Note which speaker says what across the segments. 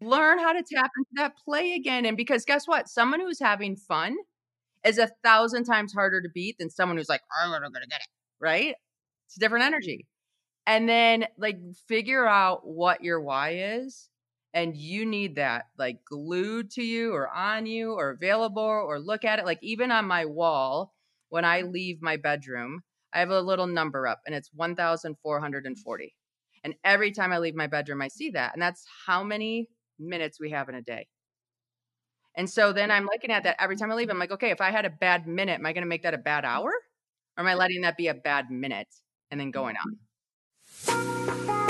Speaker 1: Learn how to tap into that play again. And because guess what? Someone who's having fun is a thousand times harder to beat than someone who's like, I'm gonna get it. Right? It's a different energy. And then like figure out what your why is. And you need that like glued to you or on you or available or look at it. Like even on my wall, when I leave my bedroom, I have a little number up and it's 1,440. And every time I leave my bedroom, I see that. And that's how many minutes we have in a day. And so then I'm looking at that every time I leave. I'm like, okay, if I had a bad minute, am I going to make that a bad mm-hmm. hour? Or am I letting that be a bad minute and then going on? Mm-hmm.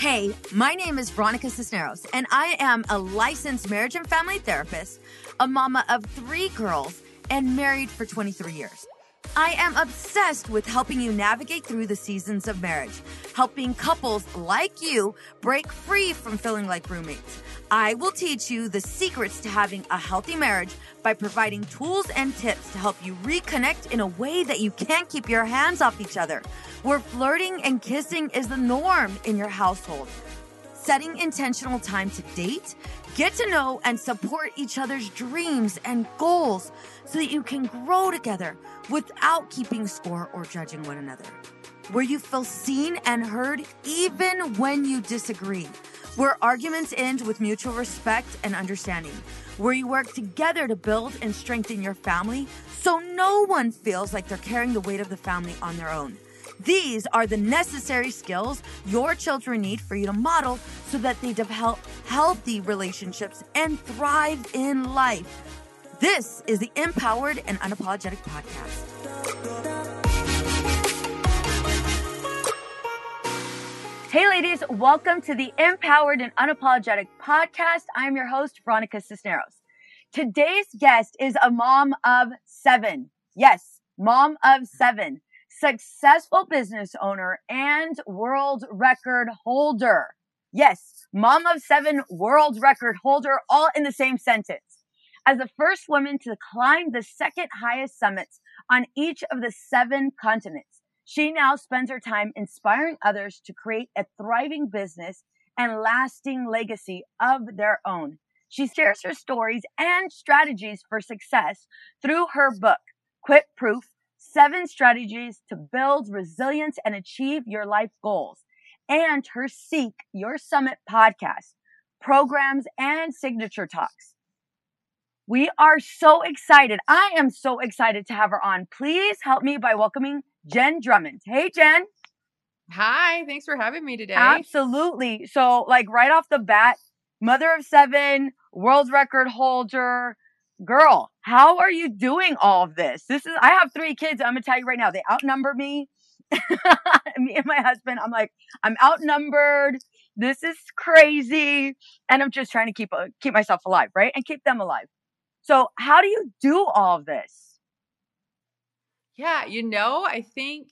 Speaker 2: Hey, my name is Veronica Cisneros, and I am a licensed marriage and family therapist, a mama of three girls, and married for 23 years. I am obsessed with helping you navigate through the seasons of marriage, helping couples like you break free from feeling like roommates. I will teach you the secrets to having a healthy marriage by providing tools and tips to help you reconnect in a way that you can't keep your hands off each other, where flirting and kissing is the norm in your household. Setting intentional time to date, get to know and support each other's dreams and goals so that you can grow together without keeping score or judging one another. Where you feel seen and heard even when you disagree. Where arguments end with mutual respect and understanding. Where you work together to build and strengthen your family so no one feels like they're carrying the weight of the family on their own. These are the necessary skills your children need for you to model so that they develop healthy relationships and thrive in life. This is the Empowered and Unapologetic Podcast. Hey, ladies, welcome to the Empowered and Unapologetic Podcast. I'm your host, Veronica Cisneros. Today's guest is a mom of seven. Yes, mom of seven, successful business owner and world record holder. Yes, mom of seven, world record holder, all in the same sentence. As the first woman to climb the second highest summits on each of the seven continents, she now spends her time inspiring others to create a thriving business and lasting legacy of their own. She shares her stories and strategies for success through her book, Quit Proof Seven Strategies to Build Resilience and Achieve Your Life Goals, and her Seek Your Summit podcast, programs, and signature talks. We are so excited. I am so excited to have her on. Please help me by welcoming Jenn Drummond. Hey, Jenn.
Speaker 1: Hi, thanks for having me today.
Speaker 2: Absolutely. So, like, right off the bat, mother of seven, world record holder. Girl, how are you doing all of this? This is, I have three kids. I'm going to tell you right now, they outnumber me. me and my husband, I'm like, I'm outnumbered. This is crazy. And I'm just trying to keep, uh, keep myself alive, right? And keep them alive. So, how do you do all of this?
Speaker 1: Yeah, you know, I think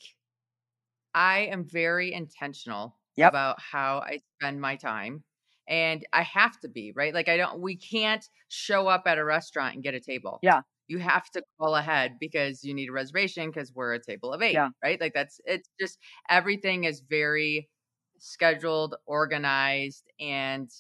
Speaker 1: I am very intentional
Speaker 2: Yep.
Speaker 1: about how I spend my time. And I have to be, right? Like I don't we can't show up at a restaurant and get a table.
Speaker 2: Yeah.
Speaker 1: You have to call ahead because you need a reservation because we're a table of 8,
Speaker 2: Yeah.
Speaker 1: right? Like that's it's just everything is very scheduled, organized and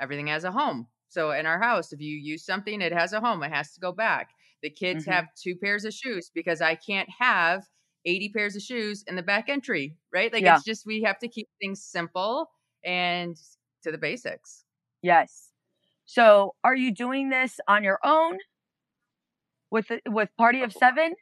Speaker 1: everything has a home. So in our house, if you use something, it has a home. It has to go back. The kids
Speaker 2: Mhm.
Speaker 1: have two pairs of shoes because I can't have 80 pairs of shoes in the back entry, right? Like
Speaker 2: Yeah.
Speaker 1: it's just we have to keep things simple and to the basics.
Speaker 2: Yes. So, are you doing this on your own with with Party of Seven?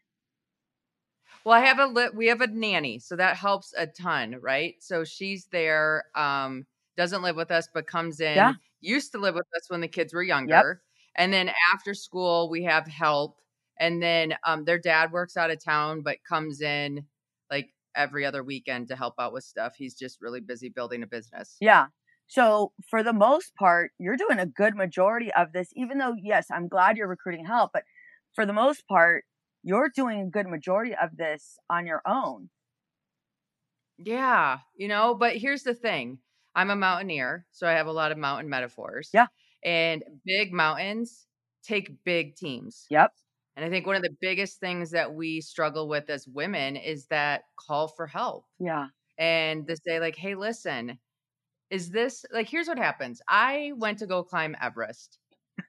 Speaker 1: Well, I have a li- we have a nanny, so that helps a ton, right? So she's there, um, doesn't live with us, but comes in,
Speaker 2: Yeah.
Speaker 1: used to live with us when the kids were younger. And then after school, we have help. And then um, their dad works out of town, but comes in like every other weekend to help out with stuff. He's just really busy building a business.
Speaker 2: Yeah. So for the most part, you're doing a good majority of this, even though, yes, I'm glad you're recruiting help, but for the most part, you're doing a good majority of this on your own.
Speaker 1: Yeah. You know, but here's the thing I'm a mountaineer, so I have a lot of mountain metaphors.
Speaker 2: Yeah.
Speaker 1: And big mountains take big teams.
Speaker 2: Yep.
Speaker 1: And I think one of the biggest things that we struggle with as women is that call for help.
Speaker 2: Yeah.
Speaker 1: And to say, like, hey, listen, is this like here's what happens. I went to go climb Everest.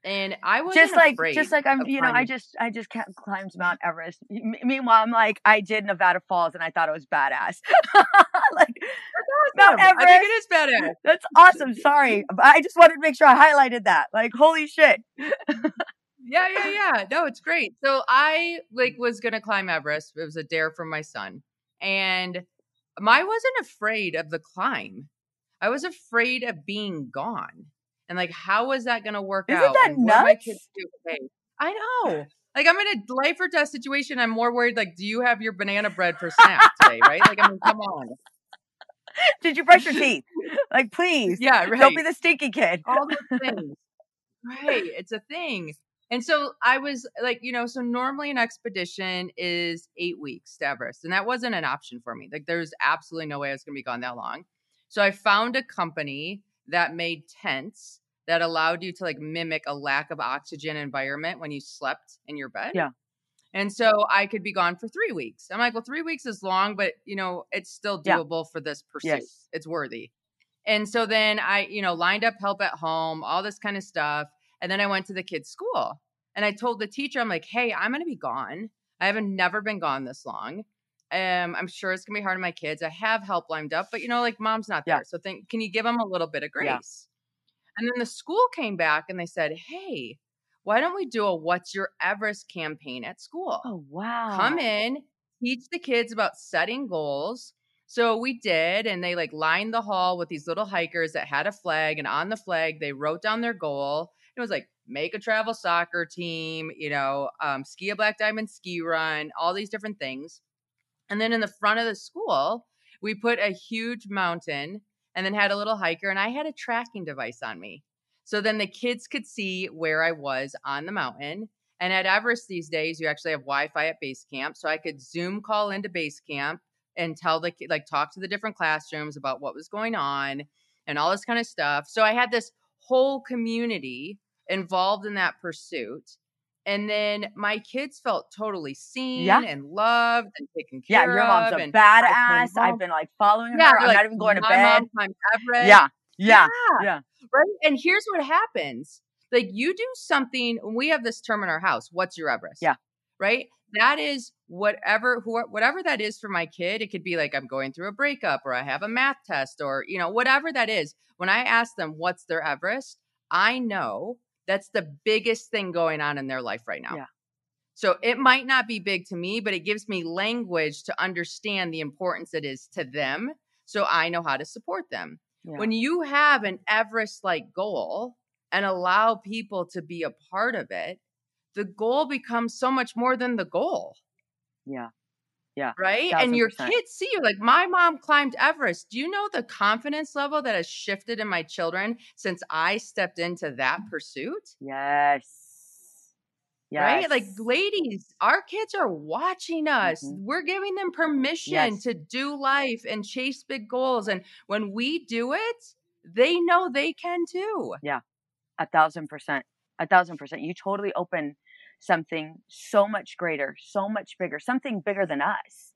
Speaker 1: And I was
Speaker 2: just like just like I'm you know I just I just can't climbed Mount Everest. M- meanwhile, I'm like I did Nevada Falls and I thought it was badass. like Mount
Speaker 1: I think
Speaker 2: Everest.
Speaker 1: it is better.
Speaker 2: That's awesome. Sorry, I just wanted to make sure I highlighted that. Like holy shit.
Speaker 1: Yeah, yeah, yeah. No, it's great. So I like was gonna climb Everest. It was a dare from my son. And I wasn't afraid of the climb. I was afraid of being gone. And like, how was that gonna work
Speaker 2: Isn't
Speaker 1: out?
Speaker 2: that
Speaker 1: are my
Speaker 2: nuts?
Speaker 1: kids do? Okay. I know. Like I'm in a life or death situation. I'm more worried, like, do you have your banana bread for snack today? Right? Like, I mean, come on.
Speaker 2: Did you brush your teeth? Like please.
Speaker 1: Yeah, right.
Speaker 2: Don't be the stinky kid.
Speaker 1: all the things. right. It's a thing. And so I was like, you know, so normally an expedition is eight weeks to Everest. And that wasn't an option for me. Like there's absolutely no way I was gonna be gone that long. So I found a company that made tents that allowed you to like mimic a lack of oxygen environment when you slept in your bed.
Speaker 2: Yeah.
Speaker 1: And so I could be gone for three weeks. I'm like, well, three weeks is long, but you know, it's still
Speaker 2: Yeah.
Speaker 1: doable for this pursuit.
Speaker 2: Yes.
Speaker 1: It's worthy. And so then I, you know, lined up help at home, all this kind of stuff. And then I went to the kids' school and I told the teacher, I'm like, hey, I'm going to be gone. I haven't never been gone this long. Um, I'm sure it's going to be hard on my kids. I have help lined up, but you know, like mom's not
Speaker 2: Yeah.
Speaker 1: there. So think, can you give them a little bit of
Speaker 2: Yeah.
Speaker 1: grace? And then the school came back and they said, hey, why don't we do a What's Your Everest campaign at school?
Speaker 2: Oh wow.
Speaker 1: come in, teach the kids about setting goals. So we did, and they like lined the hall with these little hikers that had a flag, and on the flag they wrote down their goal. It was like make a travel soccer team, you know, um, ski a black diamond ski run, all these different things. And then in the front of the school, we put a huge mountain and then had a little hiker, and I had a tracking device on me. So then the kids could see where I was on the mountain. And at Everest these days, you actually have Wi Fi at base camp. So I could Zoom call into base camp and tell the like talk to the different classrooms about what was going on and all this kind of stuff. So I had this whole community involved in that pursuit. And then my kids felt totally seen
Speaker 2: Yeah.
Speaker 1: and loved and taken care of.
Speaker 2: Yeah, your mom's
Speaker 1: of.
Speaker 2: a badass. I've been like following
Speaker 1: yeah,
Speaker 2: her. I'm
Speaker 1: like,
Speaker 2: not even going to
Speaker 1: "My
Speaker 2: bed.
Speaker 1: mom.
Speaker 2: Yeah. Yeah.
Speaker 1: Yeah.
Speaker 2: Yeah.
Speaker 1: Right. And here's what happens. Like you do something, we have this term in our house. What's your Everest?
Speaker 2: Yeah.
Speaker 1: Right. That is whatever, who, whatever that is for my kid. It could be like I'm going through a breakup or I have a math test or, you know, whatever that is. When I ask them what's their Everest, I know that's the biggest thing going on in their life right now.
Speaker 2: Yeah.
Speaker 1: So it might not be big to me, but it gives me language to understand the importance it is to them. So I know how to support them.
Speaker 2: Yeah.
Speaker 1: When you have an Everest like goal and allow people to be a part of it, the goal becomes so much more than the goal,
Speaker 2: Yeah.
Speaker 1: Right?
Speaker 2: Thousand
Speaker 1: And your
Speaker 2: percent.
Speaker 1: kids see you like, my mom climbed Everest. Do you know the confidence level that has shifted in my children since I stepped into that pursuit?
Speaker 2: Yes. Yes.
Speaker 1: Right? Like, ladies, our kids are watching us.
Speaker 2: Mhm.
Speaker 1: We're giving them permission
Speaker 2: Yes.
Speaker 1: to do life and chase big goals. And when we do it, they know they can too. Yeah.
Speaker 2: A thousand percent. A thousand percent. You totally open something so much greater, so much bigger, something bigger than us.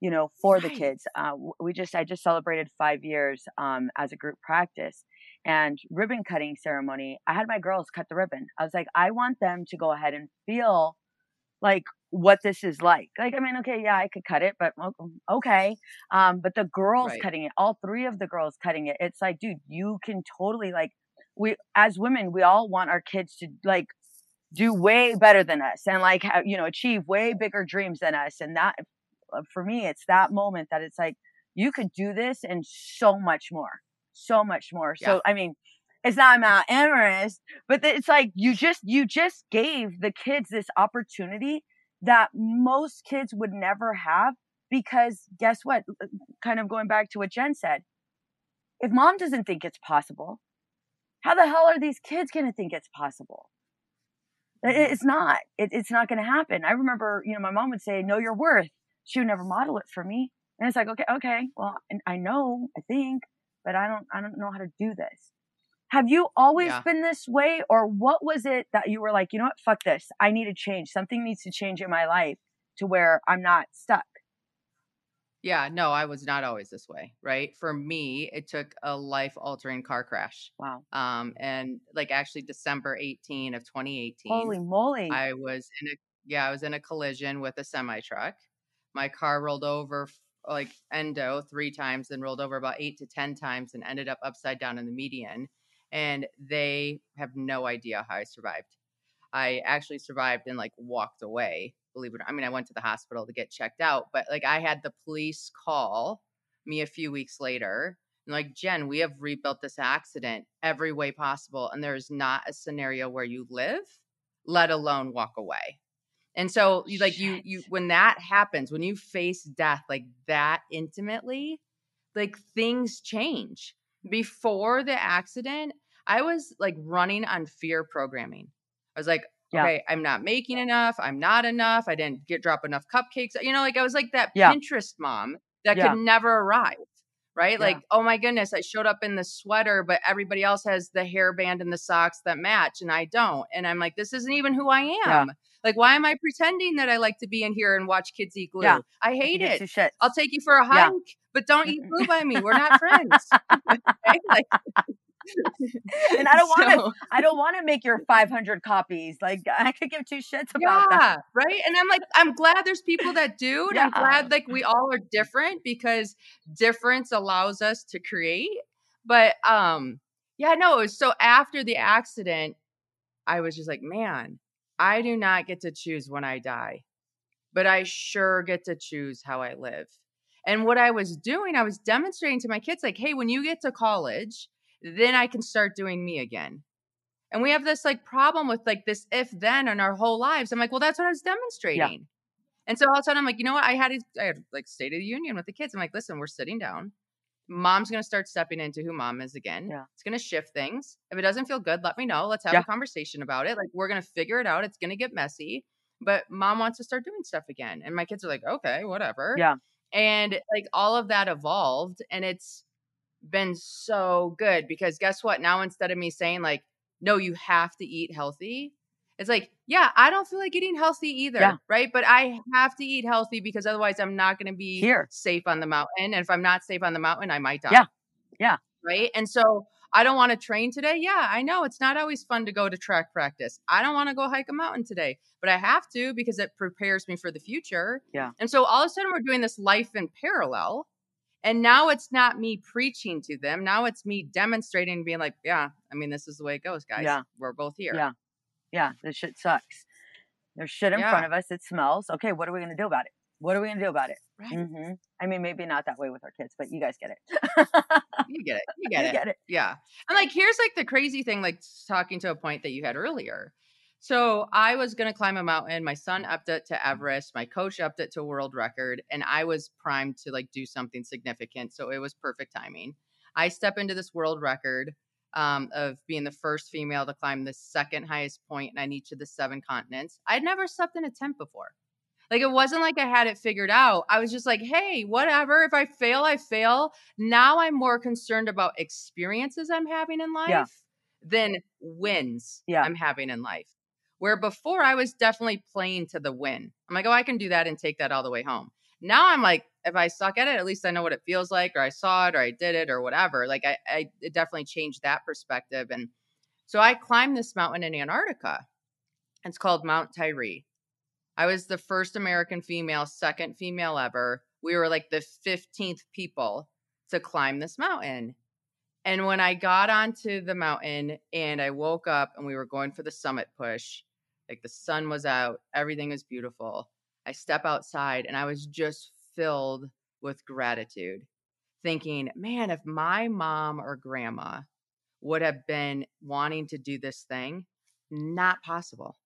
Speaker 2: You know, for the kids. Uh, we just, I just celebrated five years um, as a group practice, and ribbon cutting ceremony. I had my girls cut the ribbon. I was like, I want them to go ahead and feel like what this is like. Like, I mean, okay, yeah, I could cut it, but okay. Um, but the girls
Speaker 1: Right.
Speaker 2: cutting it, all three of the girls cutting it, it's like, dude, you can totally like we as women we all want our kids to like do way better than us and like have, you know achieve way bigger dreams than us and that uh, for me it's that moment that it's like you could do this and so much more so much more
Speaker 1: Yeah.
Speaker 2: so i mean it's not Mount Everest, but it's like you just you just gave the kids this opportunity that most kids would never have because guess what? Kind of going back to what Jenn said. If mom doesn't think it's possible, how the hell are these kids going to think it's possible? It's not. It, it's not going to happen. I remember, you know, my mom would say, "Know your worth." She would never model it for me, and it's like, okay, okay, well, I know, I think, but I don't, I don't know how to do this. Have you always yeah. been this way, or what was it that you were like, you know what, fuck this, I need to change. Something needs to change in my life to where I'm not stuck.
Speaker 1: Yeah, no, I was not always this way, right? For me, it took a life altering car crash.
Speaker 2: Wow.
Speaker 1: Um, and like actually December 18 of 2018.
Speaker 2: Holy moly.
Speaker 1: I was in a yeah, I was in a collision with a semi truck. My car rolled over like endo three times, then rolled over about eight to ten times and ended up upside down in the median. And they have no idea how I survived. I actually survived and like walked away believe it or not. I mean, I went to the hospital to get checked out, but like I had the police call me a few weeks later and like, Jenn, we have rebuilt this accident every way possible. And there is not a scenario where you live, let alone walk away. And so you like Shit. you you when that happens, when you face death like that intimately, like things change. Before the accident, I was like running on fear programming. I was like, yeah. okay, I'm not making enough. I'm not enough. I didn't get drop enough cupcakes. You know, like I was like that yeah. Pinterest mom that yeah. could never arrive. Right. Like, oh my goodness, I showed up in the sweater, but everybody else has the hairband and the socks that match and I don't. And I'm like, this isn't even who I am. Like, why am I pretending that I like to be in here and watch kids eat glue? I hate it. I'll take you for a hike, but don't eat glue by me. We're not friends. like,
Speaker 2: and I don't want to. So, I don't want to make your 500 copies. Like I could give two shits about yeah, that.
Speaker 1: Right. And I'm like, I'm glad there's people that do. And yeah. I'm glad like we all are different because difference allows us to create. But um, yeah, no. So after the accident, I was just like, man, I do not get to choose when I die, but I sure get to choose how I live. And what I was doing, I was demonstrating to my kids, like, hey, when you get to college, then I can start doing me again. And we have this like problem with like this if then in our whole lives. I'm like, well, that's what I was demonstrating. Yeah. And so all of a sudden I'm like, you know what? I had, a, I had like State of the Union with the kids. I'm like, listen, we're sitting down. Mom's going to start stepping into who mom is again. Yeah. It's going to shift things. If it doesn't feel good, let me know. Let's have yeah. a conversation about it. Like, we're going to figure it out. It's going to get messy, but mom wants to start doing stuff again. And my kids are like, okay, whatever.
Speaker 2: Yeah.
Speaker 1: And like all of that evolved. And it's, been so good because guess what? Now instead of me saying like, no, you have to eat healthy, it's like, yeah, I don't feel like eating healthy either, yeah. right? But I have to eat healthy because otherwise I'm not going to be
Speaker 2: here
Speaker 1: safe on the mountain. And if I'm not safe on the mountain, I might die.
Speaker 2: Yeah. Yeah.
Speaker 1: Right. And so I don't want to train today. Yeah, I know it's not always fun to go to track practice. I don't want to go hike a mountain today, but I have to because it prepares me for the future.
Speaker 2: Yeah.
Speaker 1: And so all of a sudden we're doing this life in parallel and now it's not me preaching to them. Now it's me demonstrating, being like, yeah, I mean, this is the way it goes, guys. Yeah. We're both here.
Speaker 2: Yeah. Yeah. This shit sucks. There's shit in yeah. front of us. It smells. Okay. What are we going to do about it? What are we going to do about it? Right. Mm-hmm. I mean, maybe not that way with our kids, but you guys get it.
Speaker 1: you get it. You get you
Speaker 2: it. Get it.
Speaker 1: Yeah. And like, here's like the crazy thing, like talking to a point that you had earlier. So I was going to climb a mountain. My son upped it to Everest. My coach upped it to world record. And I was primed to like do something significant. So it was perfect timing. I step into this world record um, of being the first female to climb the second highest point on each of the seven continents. I'd never slept in a tent before. Like it wasn't like I had it figured out. I was just like, hey, whatever. If I fail, I fail. Now I'm more concerned about experiences I'm having in life yeah. than wins yeah. I'm having in life. Where before I was definitely playing to the win. I'm like, oh, I can do that and take that all the way home. Now I'm like, if I suck at it, at least I know what it feels like, or I saw it, or I did it, or whatever. Like I, I it definitely changed that perspective. And so I climbed this mountain in Antarctica. It's called Mount Tyree. I was the first American female, second female ever. We were like the 15th people to climb this mountain. And when I got onto the mountain and I woke up and we were going for the summit push, like the sun was out, everything was beautiful. I step outside and I was just filled with gratitude, thinking, man, if my mom or grandma would have been wanting to do this thing, not possible.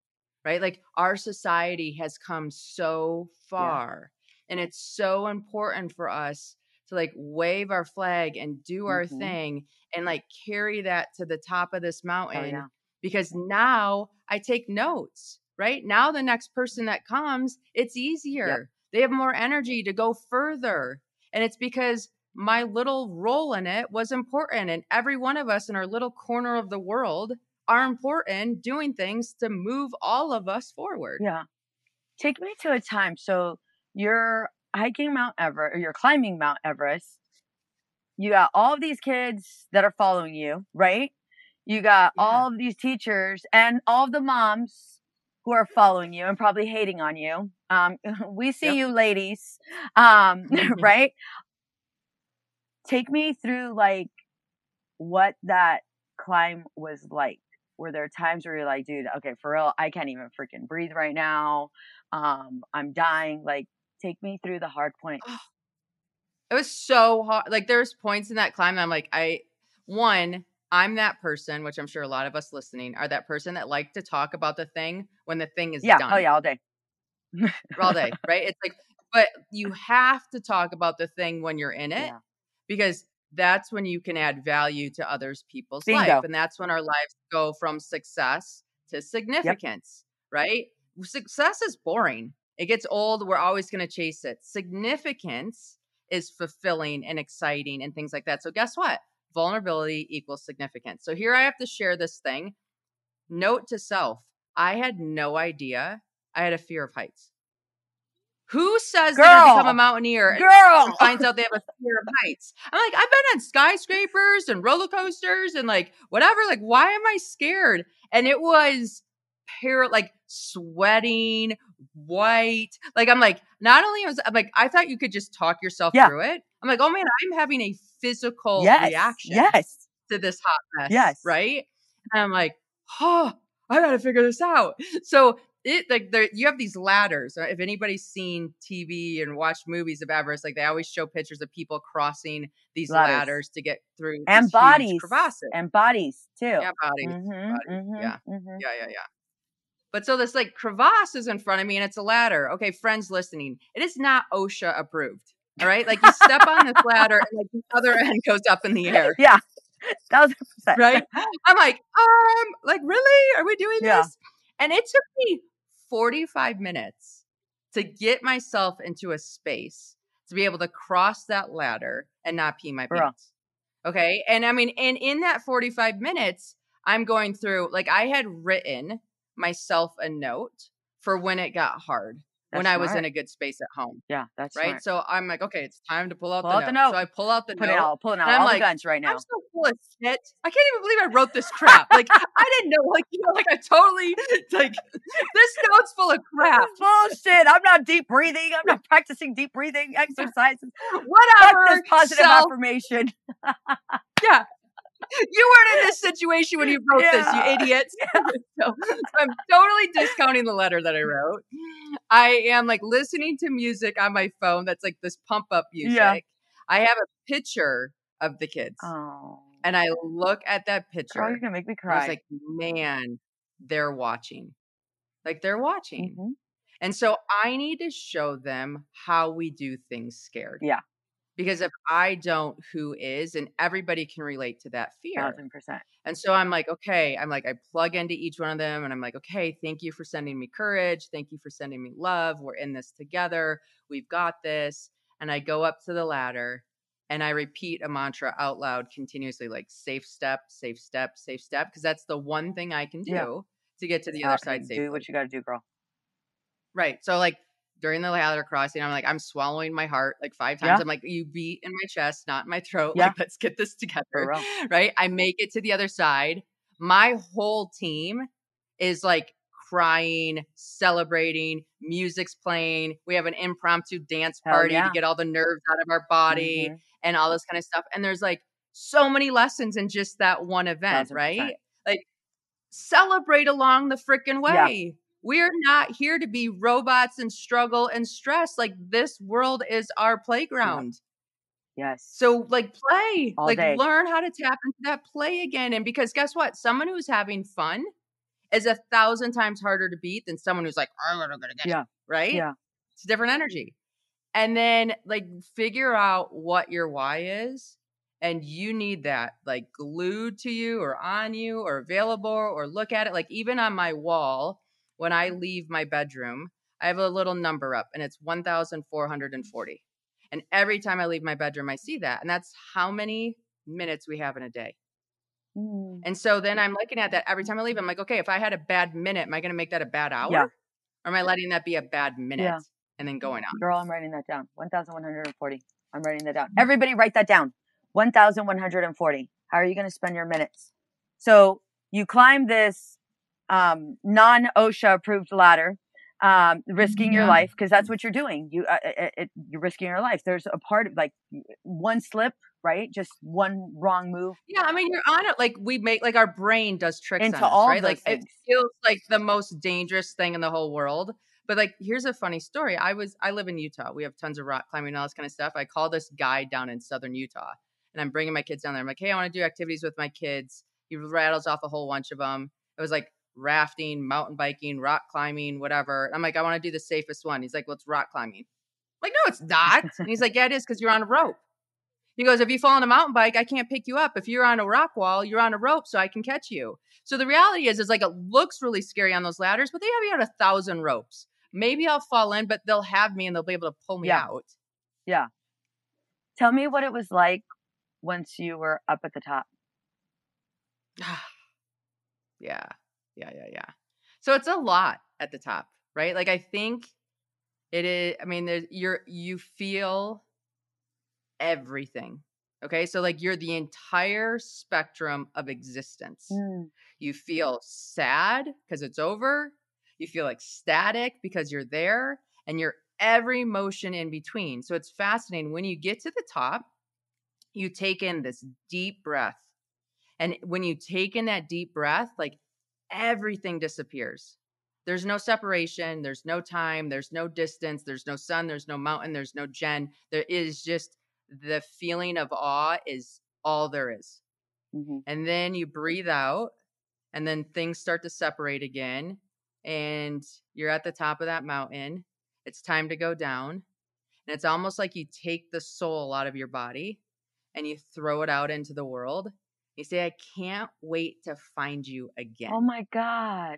Speaker 1: Right? Like our society has come so far yeah. and it's so important for us to like wave our flag and do our mm-hmm. thing and like carry that to the top of this mountain oh, yeah. because now I take notes, right? Now the next person that comes, it's easier. Yep. They have more energy to go further. And it's because my little role in it was important. And every one of us in our little corner of the world are important doing things to move all of us forward.
Speaker 2: Yeah. Take me to a time. So you're hiking Mount Everest, or you're climbing Mount Everest. You got all of these kids that are following you, right? You got yeah. all of these teachers and all of the moms who are following you and probably hating on you. Um, we see yep. you ladies, um, right? Take me through like what that climb was like. Were there times where you're like, dude, okay, for real, I can't even freaking breathe right now. Um, I'm dying. Like, take me through the hard point.
Speaker 1: It was so hard. Like, there's points in that climb that I'm like, I, one, I'm that person, which I'm sure a lot of us listening are that person that like to talk about the thing when the thing is
Speaker 2: yeah.
Speaker 1: done.
Speaker 2: Oh yeah, all day.
Speaker 1: all day, right? It's like, but you have to talk about the thing when you're in it yeah. because that's when you can add value to others people's Bingo. life. And that's when our lives go from success to significance, yep. right? Success is boring. It gets old. We're always going to chase it. Significance is fulfilling and exciting and things like that. So guess what? Vulnerability equals significance. So here I have to share this thing. Note to self. I had no idea I had a fear of heights. Who says Girl. they're become a mountaineer and
Speaker 2: Girl.
Speaker 1: finds out they have a fear of heights? I'm like, I've been on skyscrapers and roller coasters and like whatever. Like, why am I scared? And it was par- like sweating, white. Like I'm like, not only was I'm like, I thought you could just talk yourself yeah. through it. I'm like, oh man, I'm having a physical
Speaker 2: yes.
Speaker 1: reaction
Speaker 2: yes.
Speaker 1: to this hot mess.
Speaker 2: Yes.
Speaker 1: Right. And I'm like, oh, I gotta figure this out. So it like there you have these ladders. If anybody's seen TV and watched movies of Everest, like they always show pictures of people crossing these ladders, ladders to get through
Speaker 2: and bodies crevasses
Speaker 1: and
Speaker 2: bodies too.
Speaker 1: Yeah, bodies. Mm-hmm, bodies. Mm-hmm, yeah. Mm-hmm. yeah, yeah, yeah. But so this like crevasse is in front of me and it's a ladder. Okay, friends listening, it is not OSHA approved. All right, like you step on this ladder and like the other end goes up in the air.
Speaker 2: Yeah, thousand percent.
Speaker 1: Right. I'm like, um, like really? Are we doing yeah. this? And it took me 45 minutes to get myself into a space to be able to cross that ladder and not pee my pants. Okay. And I mean, and in that 45 minutes, I'm going through, like, I had written myself a note for when it got hard. That's when I was in a good space at home.
Speaker 2: Yeah, that's
Speaker 1: right.
Speaker 2: Smart.
Speaker 1: So I'm like, okay, it's time to pull out,
Speaker 2: pull
Speaker 1: the,
Speaker 2: out
Speaker 1: note.
Speaker 2: the, note.
Speaker 1: So I pull out the
Speaker 2: Put
Speaker 1: note.
Speaker 2: It out, pulling out all
Speaker 1: like,
Speaker 2: the guns right now.
Speaker 1: I'm so full of shit. I can't even believe I wrote this crap. Like I didn't know. Like you know, like I totally like this note's full of crap.
Speaker 2: Bullshit. I'm not deep breathing. I'm not practicing deep breathing exercises.
Speaker 1: Whatever.
Speaker 2: positive Self- affirmation.
Speaker 1: yeah you weren't in this situation when you wrote yeah. this, you idiots. Yeah. so, I'm totally discounting the letter that I wrote. I am like listening to music on my phone that's like this pump up music. Yeah. I have a picture of the kids.
Speaker 2: Oh.
Speaker 1: And I look at that picture.
Speaker 2: Oh, you're gonna make me cry.
Speaker 1: I was like, man, they're watching. Like they're watching. Mm-hmm. And so I need to show them how we do things scared.
Speaker 2: Yeah
Speaker 1: because if I don't, who is? And everybody can relate to that fear.
Speaker 2: Thousand percent.
Speaker 1: And so I'm like, okay, I'm like, I plug into each one of them and I'm like, okay, thank you for sending me courage. Thank you for sending me love. We're in this together. We've got this. And I go up to the ladder and I repeat a mantra out loud continuously, like safe step, safe step, safe step, because that's the one thing I can do yeah. to get to the other side safely.
Speaker 2: Do what you got to do, girl.
Speaker 1: Right. So like during the ladder crossing, I'm like, I'm swallowing my heart like five times. Yeah. I'm like, you beat in my chest, not in my throat. Yeah. Like, let's get this together. Right. I make it to the other side. My whole team is like crying, celebrating, music's playing. We have an impromptu dance party yeah. to get all the nerves out of our body mm-hmm. and all this kind of stuff. And there's like so many lessons in just that one event, 100%. right? Like celebrate along the freaking way. We're not here to be robots and struggle and stress. Like this world is our playground.
Speaker 2: Yes.
Speaker 1: So like play,
Speaker 2: All
Speaker 1: like
Speaker 2: day.
Speaker 1: learn how to tap into that play again. And because guess what? Someone who's having fun is a thousand times harder to beat than someone who's like, I'm gonna get it.
Speaker 2: Yeah.
Speaker 1: Right?
Speaker 2: Yeah.
Speaker 1: It's a different energy. And then like figure out what your why is. And you need that like glued to you or on you or available or look at it. Like even on my wall, when I leave my bedroom, I have a little number up and it's 1,440. And every time I leave my bedroom, I see that. And that's how many minutes we have in a day.
Speaker 2: Mm.
Speaker 1: And so then I'm looking at that every time I leave. I'm like, okay, if I had a bad minute, am I going to make that a bad hour?
Speaker 2: Yeah.
Speaker 1: Or am I letting that be a bad minute
Speaker 2: Yeah.
Speaker 1: and then going on?
Speaker 2: Girl, I'm writing that down. 1,140. I'm writing that down. Everybody write that down. 1,140. How are you going to spend your minutes? So you climb this um, non OSHA approved ladder, um, risking your life because that's what you're doing. You uh, it, it, you're risking your life. There's a part of like one slip, right? Just one wrong move.
Speaker 1: Yeah, I mean, you're on it. Like we make, like our brain does tricks
Speaker 2: Into
Speaker 1: on us,
Speaker 2: all
Speaker 1: right? Like it feels like the most dangerous thing in the whole world. But like, here's a funny story. I was, I live in Utah. We have tons of rock climbing and all this kind of stuff. I call this guy down in southern Utah, and I'm bringing my kids down there. I'm like, hey, I want to do activities with my kids. He rattles off a whole bunch of them. It was like rafting, mountain biking, rock climbing, whatever. I'm like, I want to do the safest one. He's like, well, it's rock climbing. I'm like, no, it's not. And he's like, yeah, it is because you're on a rope. He goes, if you fall on a mountain bike, I can't pick you up. If you're on a rock wall, you're on a rope, so I can catch you. So the reality is, is like it looks really scary on those ladders, but they have you on a thousand ropes. Maybe I'll fall in, but they'll have me and they'll be able to pull me
Speaker 2: Yeah.
Speaker 1: out. Yeah.
Speaker 2: Tell me what it was like once you were up at the top.
Speaker 1: yeah, yeah, yeah, yeah. So it's a lot at the top, right? Like I think it is. I mean, there's you're you feel everything. Okay, so like you're the entire spectrum of existence.
Speaker 2: Mm.
Speaker 1: You feel sad because it's over. You feel ecstatic because you're there, and you're every motion in between. So it's fascinating. When you get to the top, you take in this deep breath. And when you take in that deep breath, like everything disappears. There's no separation, there's no time, there's no distance, there's no sun, there's no mountain, there's no Jenn. There is just the feeling of awe is all there is.
Speaker 2: Hmm
Speaker 1: and then you breathe out and then things start to separate again and you're at the top of that mountain. It's time to go down and it's almost like you take the soul out of your body and you throw it out into the world you say i can't wait to find you again
Speaker 2: Oh my God.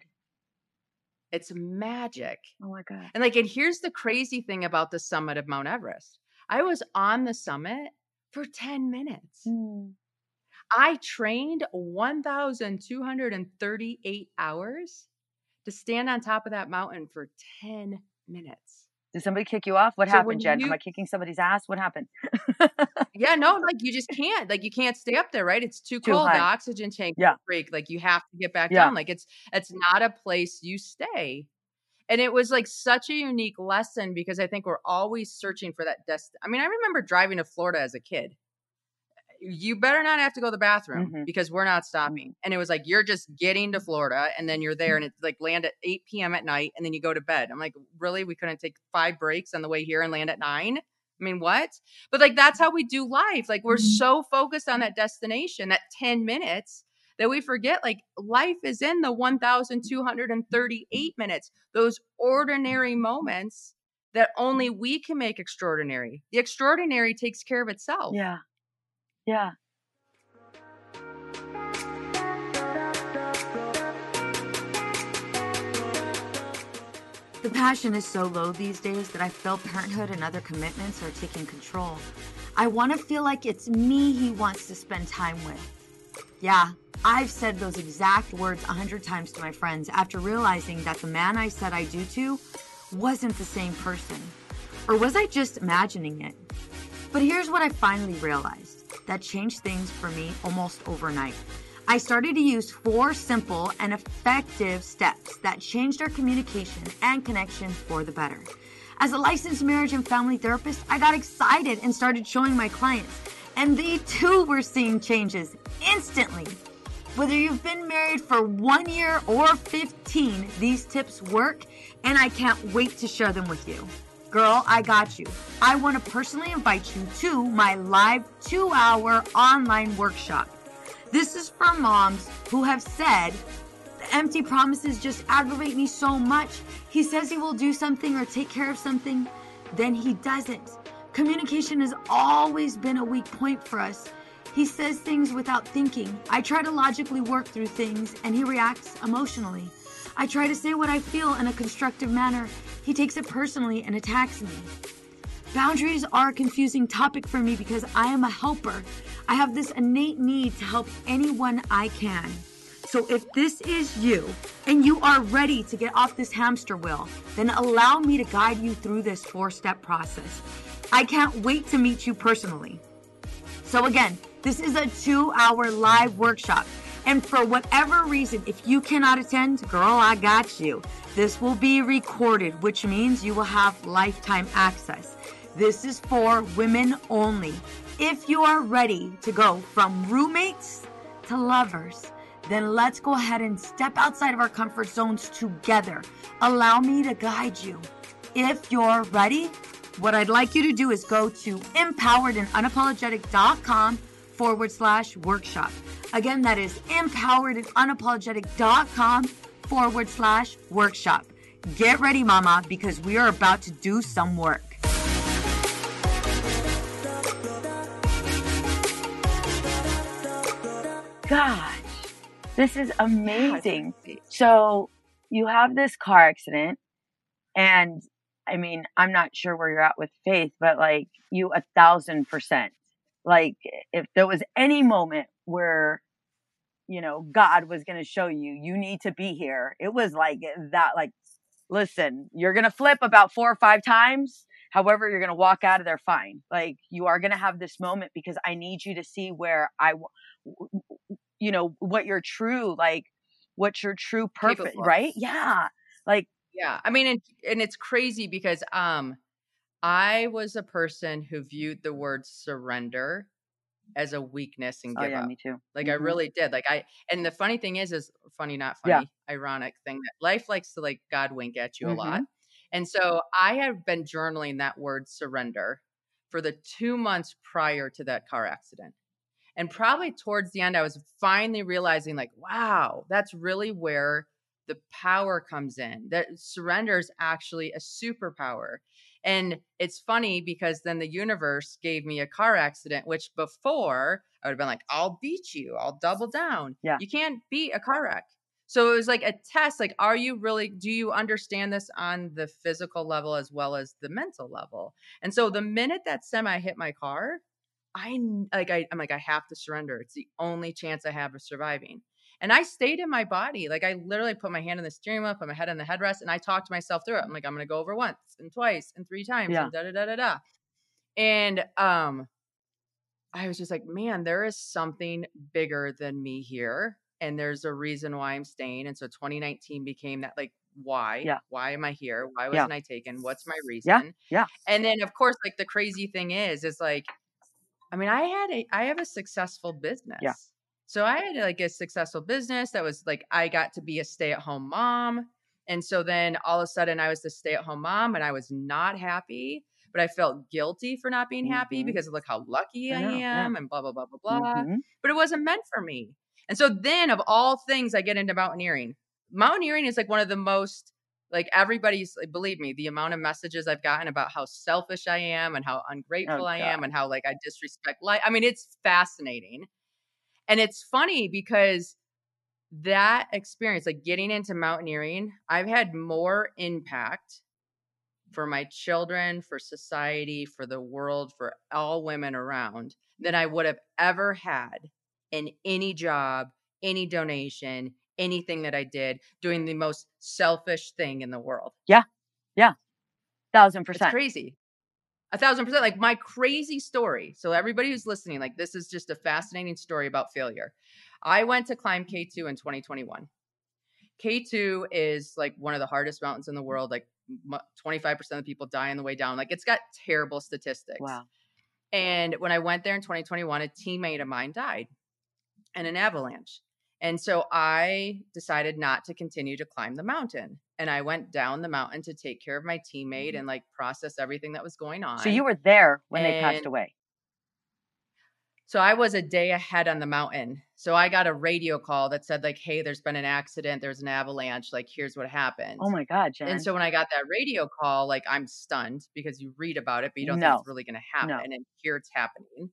Speaker 1: it's magic
Speaker 2: Oh my God.
Speaker 1: and like and here's the crazy thing about the summit of mount everest i was on the summit for 10 minutes
Speaker 2: Mm.
Speaker 1: I trained 1,238 hours to stand on top of that mountain for 10 minutes.
Speaker 2: Did somebody kick you off? What
Speaker 1: So
Speaker 2: happened, Jenn? Am I kicking somebody's ass? What happened?
Speaker 1: Yeah, no, like you just can't. Like you can't stay up there, right? It's too,
Speaker 2: Too
Speaker 1: cold. The oxygen tank
Speaker 2: Yeah.
Speaker 1: break. Like you have to get back
Speaker 2: Yeah.
Speaker 1: down. Like it's it's not a place you stay. And it was like such a unique lesson because I think we're always searching for that dest. I mean, I remember driving to Florida as a kid. You better not have to go to the bathroom
Speaker 2: Mhm.
Speaker 1: because we're not stopping. And it was like you're just getting to Florida and then you're there and it's like land at 8 p.m. at night and then you go to bed. I'm like, really? We couldn't take five breaks on the way here and land at nine? I mean, what? But like that's how we do life. Like we're so focused on that destination, that 10 minutes, that we forget like life is in the 1238 minutes. Those ordinary moments that only we can make extraordinary. The extraordinary takes care of itself.
Speaker 2: Yeah. Yeah.
Speaker 3: The passion is so low these days that I feel parenthood and other commitments are taking control. I want to feel like it's me he wants to spend time with. Yeah, I've said those exact words a hundred times to my friends after realizing that the man I said I do to wasn't the same person. Or was I just imagining it? But here's what I finally realized that changed things for me almost overnight. I started to use four simple and effective steps that changed our communication and connection for the better. As a licensed marriage and family therapist, I got excited and started showing my clients, and they too were seeing changes instantly. Whether you've been married for one year or 15, these tips work, and I can't wait to share them with you.
Speaker 2: Girl, I got you. I want to personally invite you to my live two hour online workshop. This is for moms who have said, the empty promises just aggravate me so much. He says he will do something or take care of something, then he doesn't. Communication has always been a weak point for us. He says things without thinking. I try to logically work through things, and he reacts emotionally. I try to say what I feel in a constructive manner. He takes it personally and attacks me. Boundaries are a confusing topic for me because I am a helper. I have this innate need to help anyone I can. So if this is you and you are ready to get off this hamster wheel, then allow me to guide you through this four step process. I can't wait to meet you personally. So, again, this is a two hour live workshop. And for whatever reason, if you cannot attend, girl, I got you. This will be recorded, which means you will have lifetime access. This is for women only. If you are ready to go from roommates to lovers, then let's go ahead and step outside of our comfort zones together. Allow me to guide you. If you're ready, what I'd like you to do is go to empoweredandunapologetic.com forward slash workshop. Again, that is empoweredandunapologetic.com forward slash workshop. Get ready, mama, because we are about to do some work.
Speaker 4: Gosh, this is amazing. So you have this car accident, and I mean, I'm not sure where you're at with faith, but like you a thousand percent. Like if there was any moment where, you know, God was going to show you, you need to be here. It was like that, like, listen, you're going to flip about four or five times. However, you're going to walk out of there fine. Like you are going to have this moment because I need you to see where I, you know, what your true, like, what's your true purpose, right? Yeah. Like
Speaker 1: yeah. I mean, and, and it's crazy because um, I was a person who viewed the word surrender as a weakness and
Speaker 4: oh,
Speaker 1: give
Speaker 4: yeah,
Speaker 1: up.
Speaker 4: me too.
Speaker 1: Like
Speaker 4: Mhm.
Speaker 1: I really did. Like I and the funny thing is is funny not funny,
Speaker 4: Yeah.
Speaker 1: ironic thing that life likes to like God wink at you
Speaker 4: Mhm.
Speaker 1: a lot. And so I have been journaling that word surrender for the 2 months prior to that car accident. And probably towards the end I was finally realizing like wow, that's really where the power comes in. That surrender is actually a superpower. And it's funny because then the universe gave me a car accident, which before I would have been like, I'll beat you, I'll double down.
Speaker 4: Yeah.
Speaker 1: You can't beat a car wreck. So it was like a test. Like, are you really, do you understand this on the physical level as well as the mental level? And so the minute that semi hit my car, I like, I, I'm like, I have to surrender. It's the only chance I have of surviving. And I stayed in my body. Like I literally put my hand on the steering wheel, put my head on the headrest, and I talked myself through it. I'm like, I'm gonna go over once and twice and three times
Speaker 4: Yeah.
Speaker 1: and da da da da da. And um I was just like, man, there is something bigger than me here. And there's a reason why I'm staying. And so 2019 became that like why?
Speaker 4: Yeah.
Speaker 1: Why am I here? Why wasn't I taken? What's my reason?
Speaker 4: Yeah, yeah.
Speaker 1: And then of course, like the crazy thing is, is like, I mean, I had a I have a successful business. So I had like a successful business that was like I got to be a stay-at-home mom. And so then all of a sudden I was the stay-at-home mom and I was not happy, but I felt guilty for not being happy
Speaker 4: Mhm.
Speaker 1: because look how lucky I,
Speaker 4: I know, yeah.
Speaker 1: am and blah blah blah blah blah.
Speaker 4: Mhm.
Speaker 1: But it wasn't meant for me. And so then of all things I get into mountaineering. Mountaineering is like one of the most like everybody's like, believe me, the amount of messages I've gotten about how selfish I am and how ungrateful I am and how like I disrespect life. I mean, it's fascinating. And it's funny because that experience, like getting into mountaineering, I've had more impact for my children, for society, for the world, for all women around than I would have ever had in any job, any donation, anything that I did doing the most selfish thing in the world. Yeah. Yeah.
Speaker 4: Thousand
Speaker 1: It's
Speaker 4: percent.
Speaker 1: crazy. A thousand percent. Like my crazy story. So everybody who's listening, like this is just a fascinating story about failure. I went to climb K2 in 2021. K2 is like one of the hardest mountains in the world. Like 25% of people die on the way down. Like it's got terrible statistics.
Speaker 4: Wow.
Speaker 1: And when I went there in 2021, a teammate of mine died in an avalanche. And so I decided not to continue to climb the mountain. And I went down the mountain to take care of my teammate mm-hmm. and like process everything that was going on.
Speaker 2: So you were there when they passed away.
Speaker 1: So I was a day ahead on the mountain. So I got a radio call that said, like, hey, there's been an accident, there's an avalanche, like, here's what happened.
Speaker 2: Oh my God, Jenn.
Speaker 1: And so when I got that radio call, like I'm stunned because you read about it, but you don't
Speaker 2: No.
Speaker 1: think it's really going to happen.
Speaker 2: No.
Speaker 1: And here it's happening.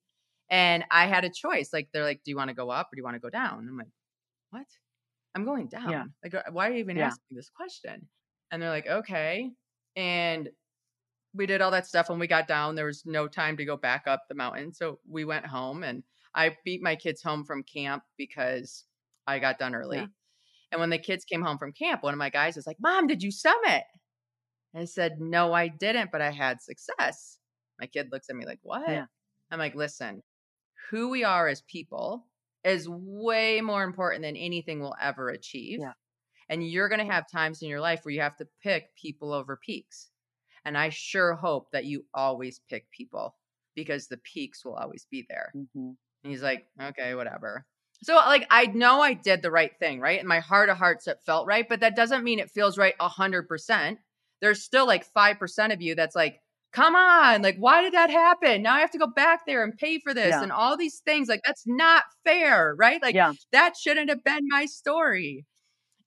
Speaker 1: And I had a choice. Like they're like, "Do you want to go up or do you want to go down?" I'm like, "What? I'm going down. Yeah. Like, why are you even
Speaker 2: Yeah.
Speaker 1: asking this question?" And they're like, "Okay." And we did all that stuff. When we got down, there was no time to go back up the mountain, so we went home. And I beat my kids home from camp because I got done early.
Speaker 2: Yeah.
Speaker 1: And when the kids came home from camp, one of my guys was like, Mom, did you summit? And I said, No, I didn't, but I had success. My kid looks at me like, What?
Speaker 2: Yeah.
Speaker 1: I'm like, Listen, who we are as people is way more important than anything we'll ever achieve.
Speaker 2: Yeah.
Speaker 1: And you're going to have times in your life where you have to pick people over peaks. And I sure hope that you always pick people because the peaks will always be there.
Speaker 2: hmm
Speaker 1: And he's like, okay, whatever. So, like, I know I did the right thing, right? In my heart of hearts, it felt right, but that doesn't mean it feels right 100%. There's still like 5% of you that's like, come on, like, why did that happen? Now I have to go back there and pay for this
Speaker 2: Yeah.
Speaker 1: and all these things. Like, that's not fair, right? Like,
Speaker 2: yeah.
Speaker 1: that shouldn't have been my story.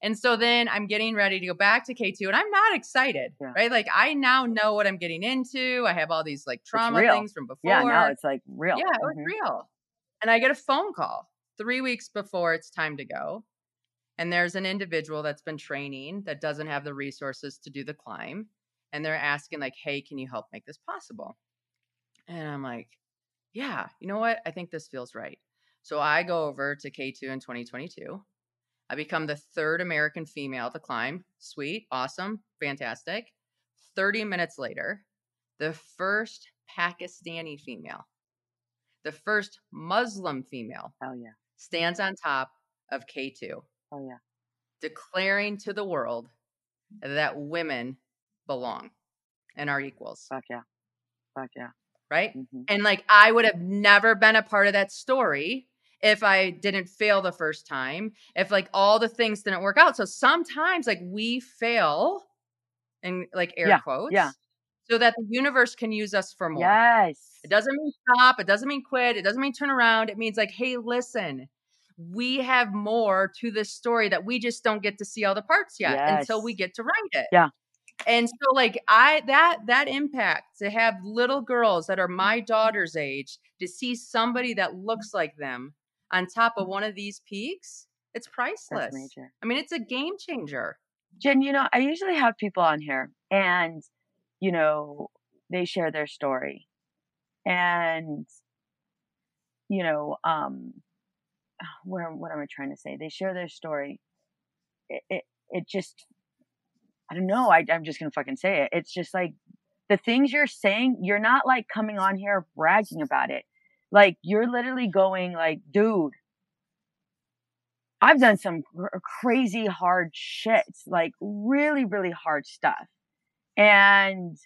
Speaker 1: And so then I'm getting ready to go back to K2 and I'm not excited,
Speaker 2: Yeah.
Speaker 1: right? Like, I now know what I'm getting into. I have all these like trauma things from before.
Speaker 2: Yeah. Now it's like real.
Speaker 1: Yeah, it was
Speaker 2: Mhm.
Speaker 1: real. And I get a phone call three weeks before it's time to go. And there's an individual that's been training that doesn't have the resources to do the climb. And they're asking, like, hey, can you help make this possible? And I'm like, yeah, you know what? I think this feels right. So I go over to K2 in 2022. I become the third American female to climb. Sweet, awesome, fantastic. 30 minutes later, the first Pakistani female, the first Muslim female
Speaker 2: Oh yeah.
Speaker 1: stands on top of K2,
Speaker 2: Oh yeah.
Speaker 1: declaring to the world that women belong and are equals,
Speaker 2: Fuck yeah. Fuck yeah.
Speaker 1: right?
Speaker 2: hmm
Speaker 1: And like, I would have never been a part of that story if I didn't fail the first time, if like all the things didn't work out. So sometimes, like, we fail in like air
Speaker 2: Yeah,
Speaker 1: quotes,
Speaker 2: yeah.
Speaker 1: so that the universe can use us for more.
Speaker 2: Yes.
Speaker 1: It doesn't mean stop. It doesn't mean quit. It doesn't mean turn around. It means like, hey, listen, we have more to this story that we just don't get to see all the parts yet until we get to write it.
Speaker 2: Yeah.
Speaker 1: And so like I that that impact to have little girls that are my daughter's age to see somebody that looks like them on top of one of these peaks, it's priceless. I mean, it's a game changer.
Speaker 2: Jenn, you know, I usually have people on here and, you know, they share their story. And, you know, um, where, what am I trying to say? They share their story. It, it, it just, I don't know. I, I'm just to fucking say it. It's just like the things you're saying, you're not like coming on here bragging about it. Like you're literally going like, dude, I've done some cr- uh, crazy hard shit, like really, really hard stuff. And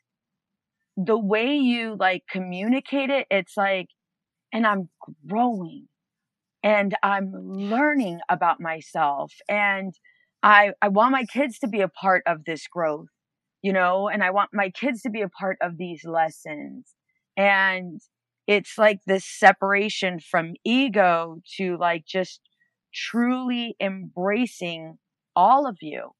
Speaker 2: the way you like communicate it, it's like, and I'm growing and I'm learning about myself and I, I want my kids to be a part of this growth, you know, and I want my kids to be a part of these lessons. And it's like this separation from ego to like just truly embracing all of you.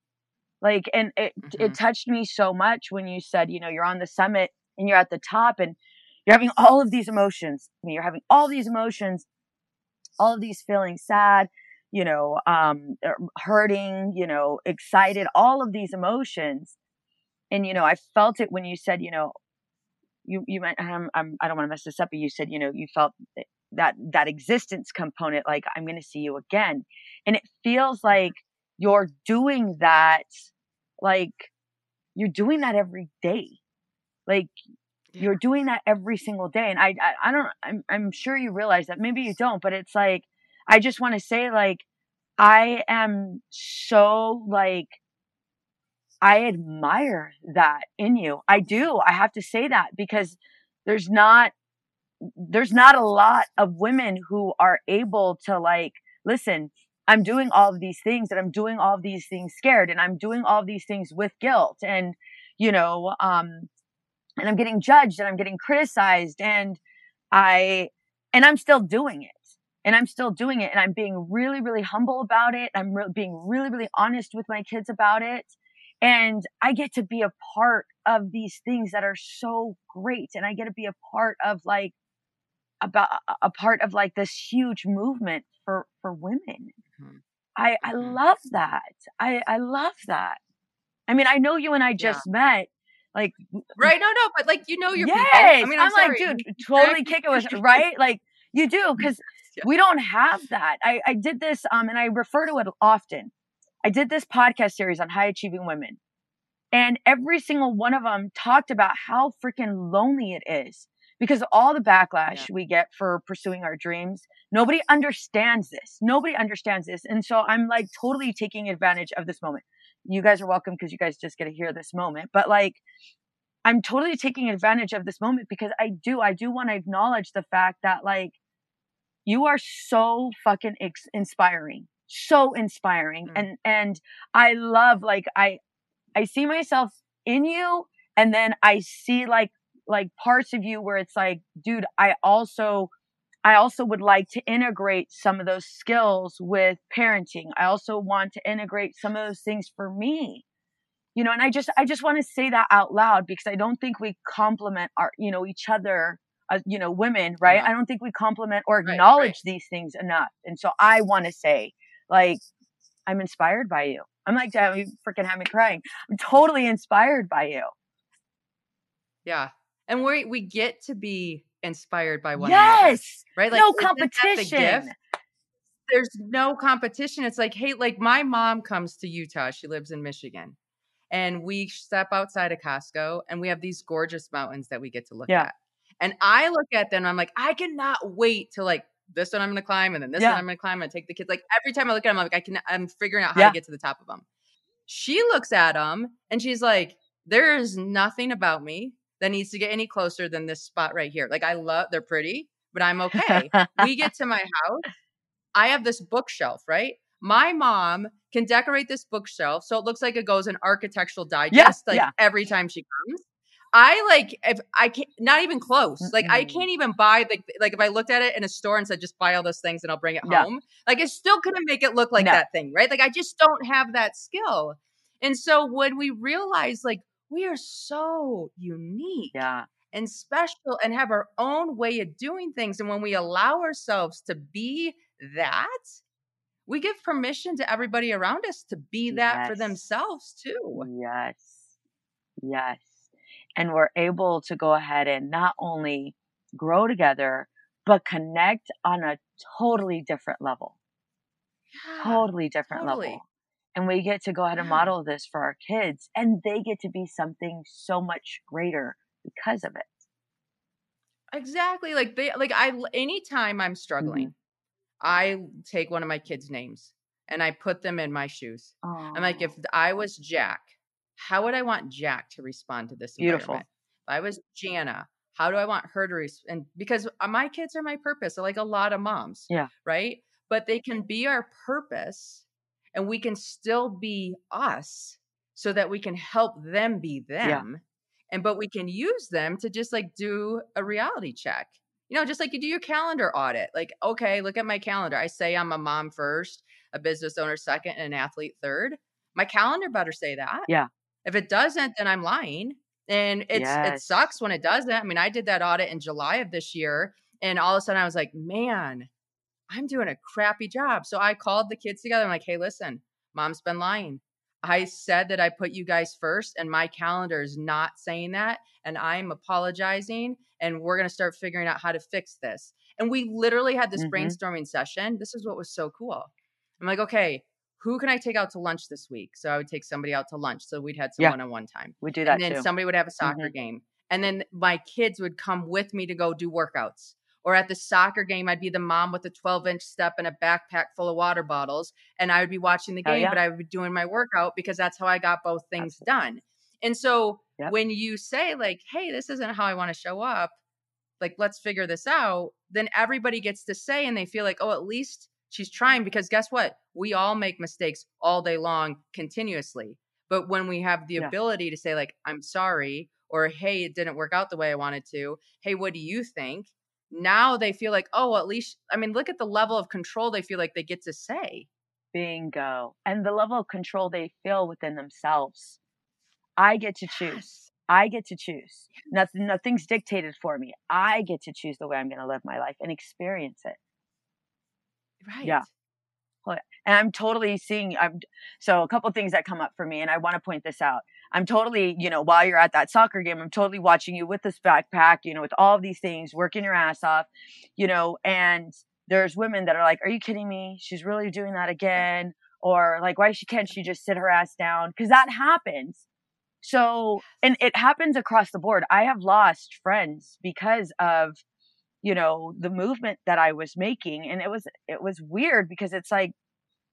Speaker 2: Like, and it, it
Speaker 1: Mhm.
Speaker 2: touched me so much when you said, you know, you're on the summit and you're at the top and you're having all of these emotions. I mean, you're having all these emotions, all of these feelings sad, you know, um, er, hurting, you know, excited, all of these emotions. And, you know, I felt it when you said, you know, you, you meant, I'm, I'm, I don't want to mess this up, but you said, you know, you felt that, that existence component, like, I'm going to see you again. And it feels like you're doing that, like, you're doing that every day. Like, you're doing that every single day. And I, I, I don't, I'm, I'm sure you realize that. Maybe you don't, but it's like, I just want to say, like, I am so, like, I admire that in you. I do. I have to say that because there's not, there's not a lot of women who are able to, like, listen, I'm doing all of these things and I'm doing all of these things scared and I'm doing all of these things with guilt and, you know, um, and I'm getting judged and I'm getting criticized and I, and I'm still doing it and I'm still doing it and I'm being really, really humble about it. I'm re- being really, really honest with my kids about it. And I get to be a part of these things that are so great. And I get to be a part of like, about a part of like this huge movement for, for women. Mm-hmm. I, I mm-hmm. love that. I, I love that. I mean, I know you and I just yeah. met, like
Speaker 1: right. No, no, but like you know your
Speaker 2: yes. I mean, I'm, I'm like, dude, totally kick it with right. Like you do because yeah. we don't have that. I, I did this, um, and I refer to it often. I did this podcast series on high achieving women, and every single one of them talked about how freaking lonely it is because of all the backlash yeah. we get for pursuing our dreams. Nobody understands this. Nobody understands this. And so I'm like totally taking advantage of this moment. You guys are welcome because you guys just get to hear this moment. But like, I'm totally taking advantage of this moment because I do, I do want to acknowledge the fact that like, you are so fucking ex- inspiring so inspiring mm. and and i love like i i see myself in you and then i see like like parts of you where it's like dude i also i also would like to integrate some of those skills with parenting i also want to integrate some of those things for me you know and i just i just want to say that out loud because i don't think we complement our you know each other uh, you know, women, right? Yeah. I don't think we compliment or acknowledge right, right. these things enough. And so I want to say, like, I'm inspired by you. I'm like, damn, you freaking have me crying. I'm totally inspired by you.
Speaker 1: Yeah. And we we get to be inspired by one
Speaker 2: yes!
Speaker 1: another. Right?
Speaker 2: Like no competition.
Speaker 1: The There's no competition. It's like, hey, like my mom comes to Utah. She lives in Michigan. And we step outside of Costco and we have these gorgeous mountains that we get to look yeah. at. And I look at them, I'm like, I cannot wait to like this one I'm gonna climb, and then this yeah. one I'm gonna climb and take the kids. Like every time I look at them, I'm like, I can I'm figuring out how yeah. to get to the top of them. She looks at them and she's like, There is nothing about me that needs to get any closer than this spot right here. Like I love they're pretty, but I'm okay. we get to my house. I have this bookshelf, right? My mom can decorate this bookshelf so it looks like it goes in architectural digest yeah, like every time she comes. I like if I can't not even close. Mm-mm. Like I can't even buy the like if I looked at it in a store and said just buy all those things and I'll bring it home. Like I still couldn't make it look like no. that thing, right? Like I just don't have that skill. And so when we realize like we are so unique.
Speaker 2: Yeah.
Speaker 1: And special and have our own way of doing things. And when we allow ourselves to be that, we give permission to everybody around us to be that yes. for themselves too.
Speaker 2: Yes. Yes and we're able to go ahead and not only grow together, but connect on a totally different level. Yeah, totally different totally. level. And we get to go ahead and model this for our kids, and they get to be something so much greater because of it.
Speaker 1: Exactly. Like they, like I, anytime I'm struggling, mm-hmm. I take one of my kids' names and I put them in my shoes. Aww. I'm like, if I was Jack, how would I want Jack to respond to this
Speaker 2: Beautiful.
Speaker 1: If I was Jana, how do I want her to respond? And because uh, my kids are my purpose, like a lot of moms.
Speaker 2: Yeah.
Speaker 1: Right. But they can be our purpose and we can still be us so that we can help them be them. Yeah. And but we can use them to just like do a reality check. You know, just like you do your calendar audit. Like, okay, look at my calendar. I say I'm a mom first, a business owner second, and an athlete third. My calendar better say that.
Speaker 2: Yeah.
Speaker 1: If it doesn't, then I'm lying. And it's yes. it sucks when it doesn't. I mean, I did that audit in July of this year, and all of a sudden I was like, man, I'm doing a crappy job. So I called the kids together. I'm like, hey, listen, mom's been lying. I said that I put you guys first, and my calendar is not saying that. And I'm apologizing, and we're going to start figuring out how to fix this. And we literally had this mm-hmm. brainstorming session. This is what was so cool. I'm like, okay, who can I take out to lunch this week? So I would take somebody out to lunch. So we'd had some one on one time.
Speaker 2: We do that. Too.
Speaker 1: And then
Speaker 2: too.
Speaker 1: somebody would have a soccer mm-hmm. game. And then my kids would come with me to go do workouts. Or at the soccer game, I'd be the mom with a 12 inch step and a backpack full of water bottles. And I would be watching the game, yeah. but I would be doing my workout because that's how I got both things done. And so yep. when you say, like, hey, this isn't how I want to show up, like, let's figure this out, then everybody gets to say, and they feel like, oh, at least She's trying because guess what? We all make mistakes all day long continuously. But when we have the
Speaker 2: Yeah.
Speaker 1: ability to say, like, I'm sorry, or hey, it didn't work out the way I wanted to. Hey, what do you think? Now they feel like, oh, at least, I mean, look at the level of control they feel like they get to say.
Speaker 2: Bingo. And the level of control they feel within themselves. I get to choose.
Speaker 1: Yes.
Speaker 2: I get to choose. Nothing, nothing's dictated for me. I get to choose the way I'm going to live my life and experience it.
Speaker 1: Right.
Speaker 2: Yeah. And I'm totally seeing. I'm so a couple things that come up for me, and I want to point this out. I'm totally, you know, while you're at that soccer game, I'm totally watching you with this backpack, you know, with all of these things, working your ass off, you know, and there's women that are like, "Are you kidding me? She's really doing that again?" Or like, "Why she can't she just sit her ass down?" Because that happens. So, and it happens across the board. I have lost friends because of you know the movement that i was making and it was it was weird because it's like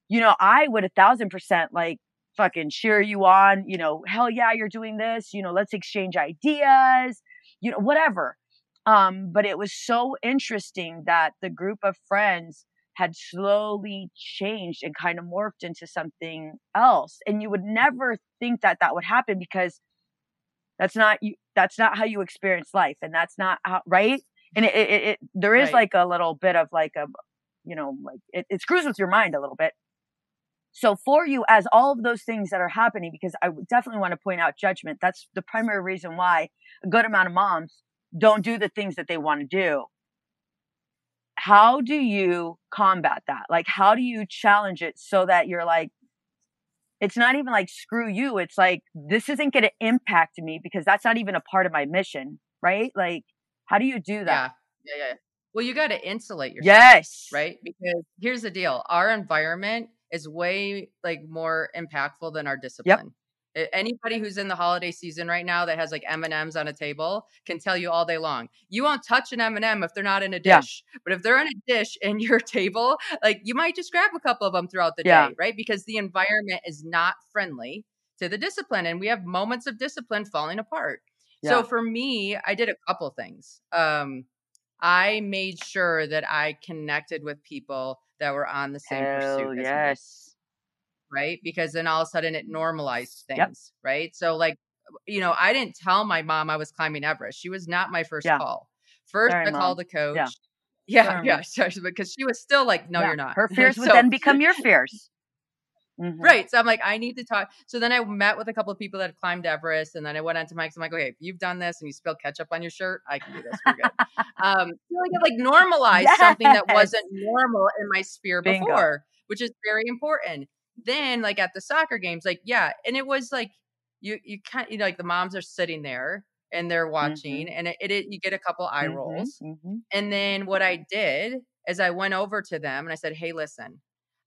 Speaker 2: you know i would a thousand percent like fucking cheer you on you know hell yeah you're doing this you know let's exchange ideas you know whatever. Um but it was so interesting that the group of friends had slowly changed and kind of morphed into something else and you would never think that that would happen because that's not you that's not how you experience life and that's not how right and it, it, it there is
Speaker 1: Right.
Speaker 2: like a little bit of like a you know like it, it screws with your mind a little bit. So for you as all of those things that are happening because i definitely want to point out judgment that's the primary reason why a good amount of moms don't do the things that they want to do. How do you combat that? Like how do you challenge it so that you're like it's not even like screw you it's like this isn't going to impact me because that's not even a part of my mission right? Like how do you do that
Speaker 1: Yeah. Yeah. Yeah. Well, you got to insulate yourself.
Speaker 2: yes
Speaker 1: right? Because here's the deal: our environment is way like more impactful than our discipline. A- Anybody who's in the holiday season right now that has like M and M's on a table can tell you all day long. You won't touch an M and m if they're not in a
Speaker 2: Yeah.
Speaker 1: dish, but if they're on a dish in your table, like you might just grab a couple of them throughout the
Speaker 2: Yeah.
Speaker 1: day, right? Because the environment is not friendly to the discipline, and we have moments of discipline falling apart.
Speaker 2: Yeah.
Speaker 1: So for me, I did a couple things. Um, I made sure that I connected with people that were on the same
Speaker 2: Hell
Speaker 1: pursuit as me,
Speaker 2: yes
Speaker 1: right? Because then all of a sudden it normalized things,
Speaker 2: Yep.
Speaker 1: right? So like, you know, I didn't tell my mom I was climbing Everest. She was not my first
Speaker 2: Yeah.
Speaker 1: call. First,
Speaker 2: Sorry,
Speaker 1: I
Speaker 2: Mom.
Speaker 1: called the coach.
Speaker 2: Yeah.
Speaker 1: Yeah,
Speaker 2: Sorry,
Speaker 1: yeah, because she was still like, "No,
Speaker 2: Yeah.
Speaker 1: you're not."
Speaker 2: her fears would then become your fears Mhm.
Speaker 1: Right. So I'm like, I need to talk. So then I met with a couple of people that had climbed Everest, and then I went on to Mike's. I'm like, okay, if you've done this and you spill ketchup on your shirt, I can do this. We're good. um, so like, I like normalize something that wasn't normal in my sphere
Speaker 2: Bingo.
Speaker 1: before, which is very important. Then, like at the soccer games, like yeah, and it was like you you can't you know like the moms are sitting there and they're watching, and it, it, you get a couple eye
Speaker 2: Mhm,
Speaker 1: rolls.
Speaker 2: mhm.
Speaker 1: And then what I did is I went over to them and I said, Hey, listen,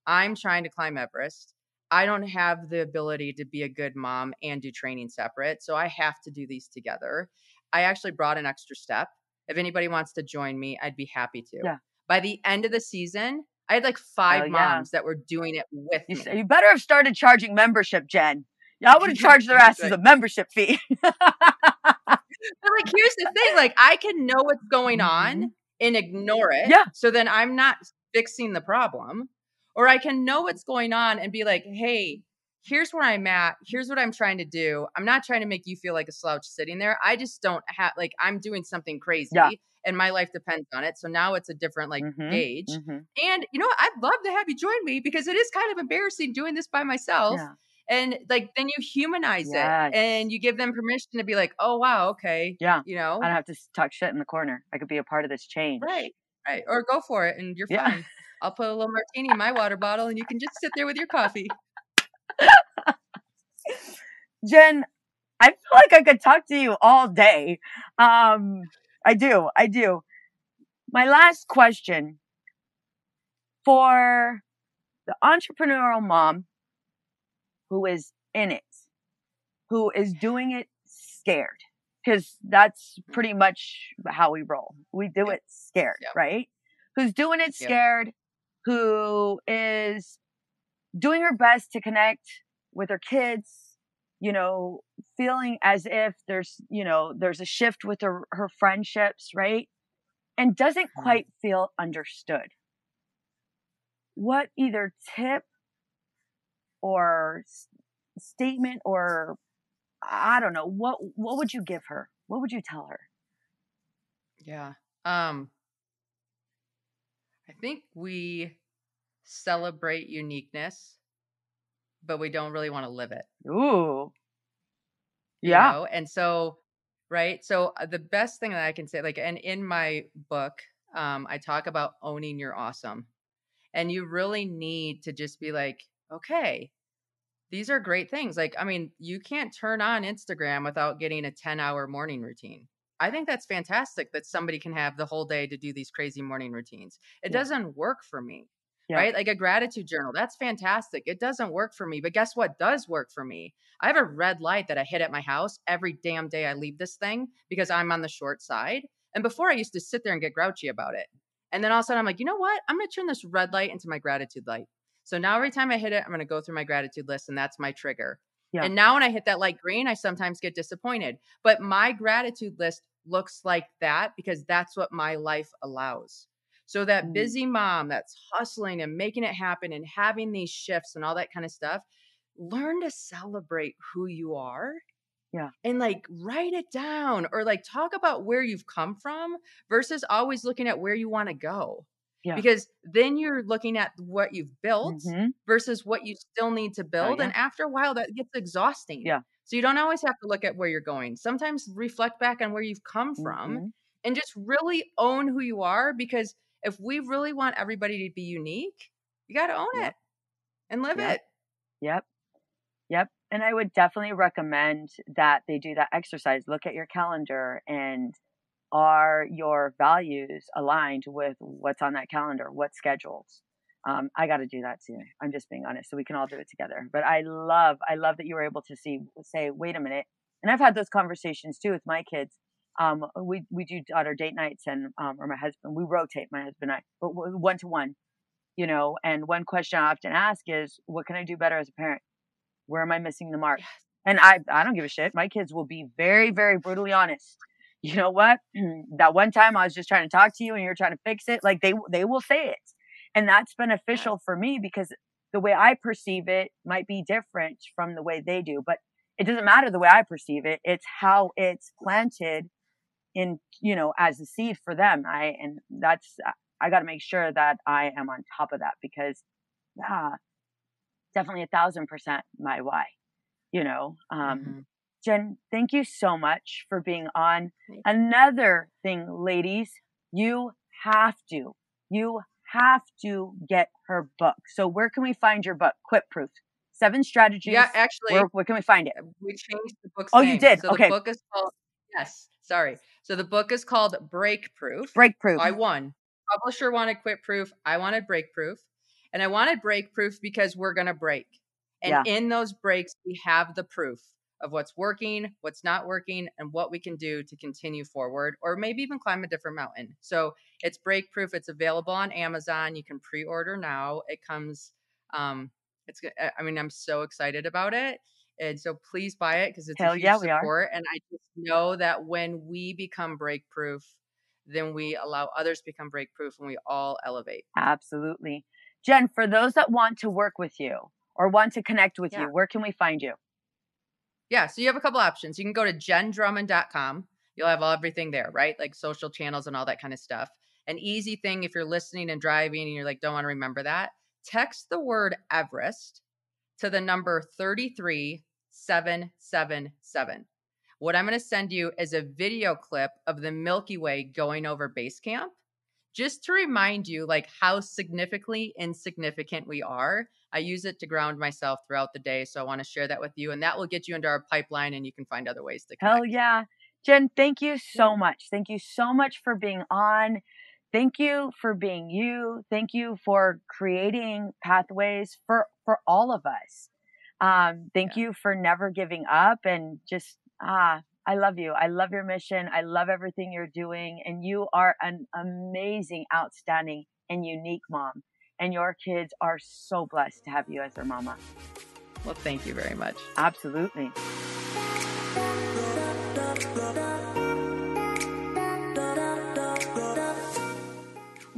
Speaker 1: I'm trying to climb Everest. I don't have the ability to be a good mom and do training separate. So I have to do these together. I actually brought an extra step. If anybody wants to join me, I'd be happy to.
Speaker 2: Yeah.
Speaker 1: By the end of the season, I had like five
Speaker 2: yeah.
Speaker 1: moms that were doing it with
Speaker 2: You,
Speaker 1: me.
Speaker 2: you better have started charging membership, Jenn. Yeah, I would have
Speaker 1: Yeah,
Speaker 2: charged their asses a membership fee.
Speaker 1: But like, here's the thing: like, I can know what's going on
Speaker 2: Mhm.
Speaker 1: and ignore it.
Speaker 2: Yeah.
Speaker 1: So then I'm not fixing the problem, or I can know what's going on and be like, hey. Here's where I'm at. Here's what I'm trying to do. I'm not trying to make you feel like a slouch sitting there. I just don't have like I'm doing something crazy
Speaker 2: Yeah.
Speaker 1: and my life depends on it. So now it's a different like
Speaker 2: Mhm,
Speaker 1: gauge.
Speaker 2: mhm.
Speaker 1: And you know what? I'd love to have you join me because it is kind of embarrassing doing this by myself
Speaker 2: Yeah.
Speaker 1: and like then you humanize
Speaker 2: Yes.
Speaker 1: it and you give them permission to be like oh wow okay
Speaker 2: Yeah.
Speaker 1: you know
Speaker 2: I don't have to talk shit in the corner. I could be a part of this change.
Speaker 1: right right or go for it and you're
Speaker 2: Yeah.
Speaker 1: fine i'll put a little martini in my water bottle and you can just sit there with your coffee
Speaker 2: Jenn, I feel like I could talk to you all day. Um, I do. I do. My last question for the entrepreneurial mom who is in it, who is doing it scared, because that's pretty much how we roll. We do it scared,
Speaker 1: Yep.
Speaker 2: right? Who's doing it
Speaker 1: Yep.
Speaker 2: Who is doing her best to connect with her kids, you know, feeling as if there's, you know, there's a shift with her, her friendships, right? And doesn't quite feel understood. what either tip or statement or I don't know what what would you give her? What would you tell her?
Speaker 1: Yeah. Um think we celebrate uniqueness, but we don't really want to live it.
Speaker 2: Ooh,
Speaker 1: you
Speaker 2: yeah,
Speaker 1: know? And so, right? So uh, the best thing that I can say, like, and in my book, um, I talk about owning your awesome. And you really need to just be like, okay, these are great things. Like, I mean, you can't turn on Instagram without getting a 10 hour morning routine. I think that's fantastic that somebody can have the whole day to do these crazy morning routines. It
Speaker 2: Yeah.
Speaker 1: doesn't work for me,
Speaker 2: Yeah.
Speaker 1: right? Like a gratitude journal, that's fantastic. It doesn't work for me. But guess what does work for me? I have a red light that I hit at my house every damn day I leave this thing because I'm on the short side. And before I used to sit there and get grouchy about it. And then all of a sudden I'm like, you know what? I'm going to turn this red light into my gratitude light. So now every time I hit it, I'm going to go through my gratitude list and that's my trigger.
Speaker 2: Yeah.
Speaker 1: And now when I hit that light green, I sometimes get disappointed. But my gratitude list looks like that because that's what my life allows. So that
Speaker 2: Mm.
Speaker 1: busy mom that's hustling and making it happen and having these shifts and all that kind of stuff, learn to celebrate who you are.
Speaker 2: Yeah.
Speaker 1: And like write it down or like talk about where you've come from versus always looking at where you want to go.
Speaker 2: Yeah.
Speaker 1: Because then you're looking at what you've built
Speaker 2: Mhm.
Speaker 1: versus what you still need to build.
Speaker 2: yeah.
Speaker 1: And after a while, that gets exhausting.
Speaker 2: Yeah.
Speaker 1: So you don't always have to look at where you're going. Sometimes reflect back on where you've come from
Speaker 2: Mhm.
Speaker 1: and just really own who you are. Because if we really want everybody to be unique, you got to own
Speaker 2: Yep.
Speaker 1: it and live
Speaker 2: Yep.
Speaker 1: it.
Speaker 2: Yep. Yep. And I would definitely recommend that they do that exercise. Look at your calendar and are your values aligned with what's on that calendar? What schedules? Um, I got to do that too. I'm just being honest, so we can all do it together. But I love, I love that you were able to see, say, wait a minute. And I've had those conversations too with my kids. Um, we we do daughter date nights, and um, or my husband, we rotate my husband and I, but one to one, you know. And one question I often ask is, what can I do better as a parent? Where am I missing the mark?
Speaker 1: Yes.
Speaker 2: And I, I don't give a shit. My kids will be very, very brutally honest. You know what? that one time I was just trying to talk to you and you're trying to fix it. Like they, they will say it. And that's beneficial for me because the way I perceive it might be different from the way they do, but it doesn't matter the way I perceive it. It's how it's planted in, you know, as a seed for them. I, and that's, I got to make sure that I am on top of that because, yeah, definitely a thousand percent my why, you know, um,
Speaker 1: Mhm.
Speaker 2: Jenn, thank you so much for being on. Another thing, ladies, you have to, you have to get her book. So where can we find your book? Quit Proof. Seven strategies.
Speaker 1: Yeah, actually,
Speaker 2: where, where can we find it?
Speaker 1: we changed the book's
Speaker 2: Oh, you did?
Speaker 1: So
Speaker 2: Okay.
Speaker 1: the book is called, yes, sorry. So the book is called Break Proof.
Speaker 2: Break Proof.
Speaker 1: I won. Publisher wanted quit proof. I wanted break proof. And I wanted break proof because we're going to break. And
Speaker 2: Yeah.
Speaker 1: in those breaks, we have the proof of what's working, what's not working, and what we can do to continue forward or maybe even climb a different mountain. So it's break proof. It's available on Amazon. You can pre order now. It comes, um, it's, I mean, I'm so excited about it. And so please buy it because it's
Speaker 2: Hell
Speaker 1: a huge
Speaker 2: yeah,
Speaker 1: support. And I just know that when we become break proof, then we allow others to become break proof and we all elevate.
Speaker 2: Absolutely. Jenn, for those that want to work with you or want to connect with
Speaker 1: Yeah.
Speaker 2: you, where can we find you?
Speaker 1: Yeah. So you have a couple options. You can go to jenndrummond.com. You'll have all everything there, right? Like social channels and all that kind of stuff. An easy thing if you're listening and driving and you're like, don't want to remember that, text the word Everest to the number 33777. What I'm going to send you is a video clip of the Milky Way going over base camp just to remind you like how significantly insignificant we are. I use it to ground myself throughout the day, so I want to share that with you and that will get you into our pipeline and you can find other ways to connect.
Speaker 2: Hell yeah. Jenn, thank you so much. Thank you so much for being on. Thank you for being you. Thank you for creating pathways for, for all of us. Um, thank you for never giving up and just, ah, I love you. I love your mission. I love everything you're doing. And you are an amazing, outstanding, and unique mom. And your kids are so blessed to have you as their mama.
Speaker 1: Well, thank you very much.
Speaker 2: Absolutely.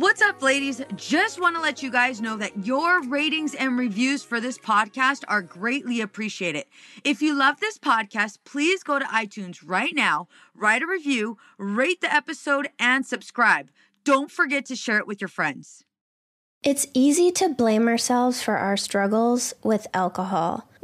Speaker 2: What's up, ladies? Just want to let you guys know that your ratings and reviews for this podcast are greatly appreciated. If you love this podcast, please go to iTunes right now, write a review, rate the episode, and subscribe. Don't forget to share it with your friends.
Speaker 5: It's easy to blame ourselves for our struggles with alcohol.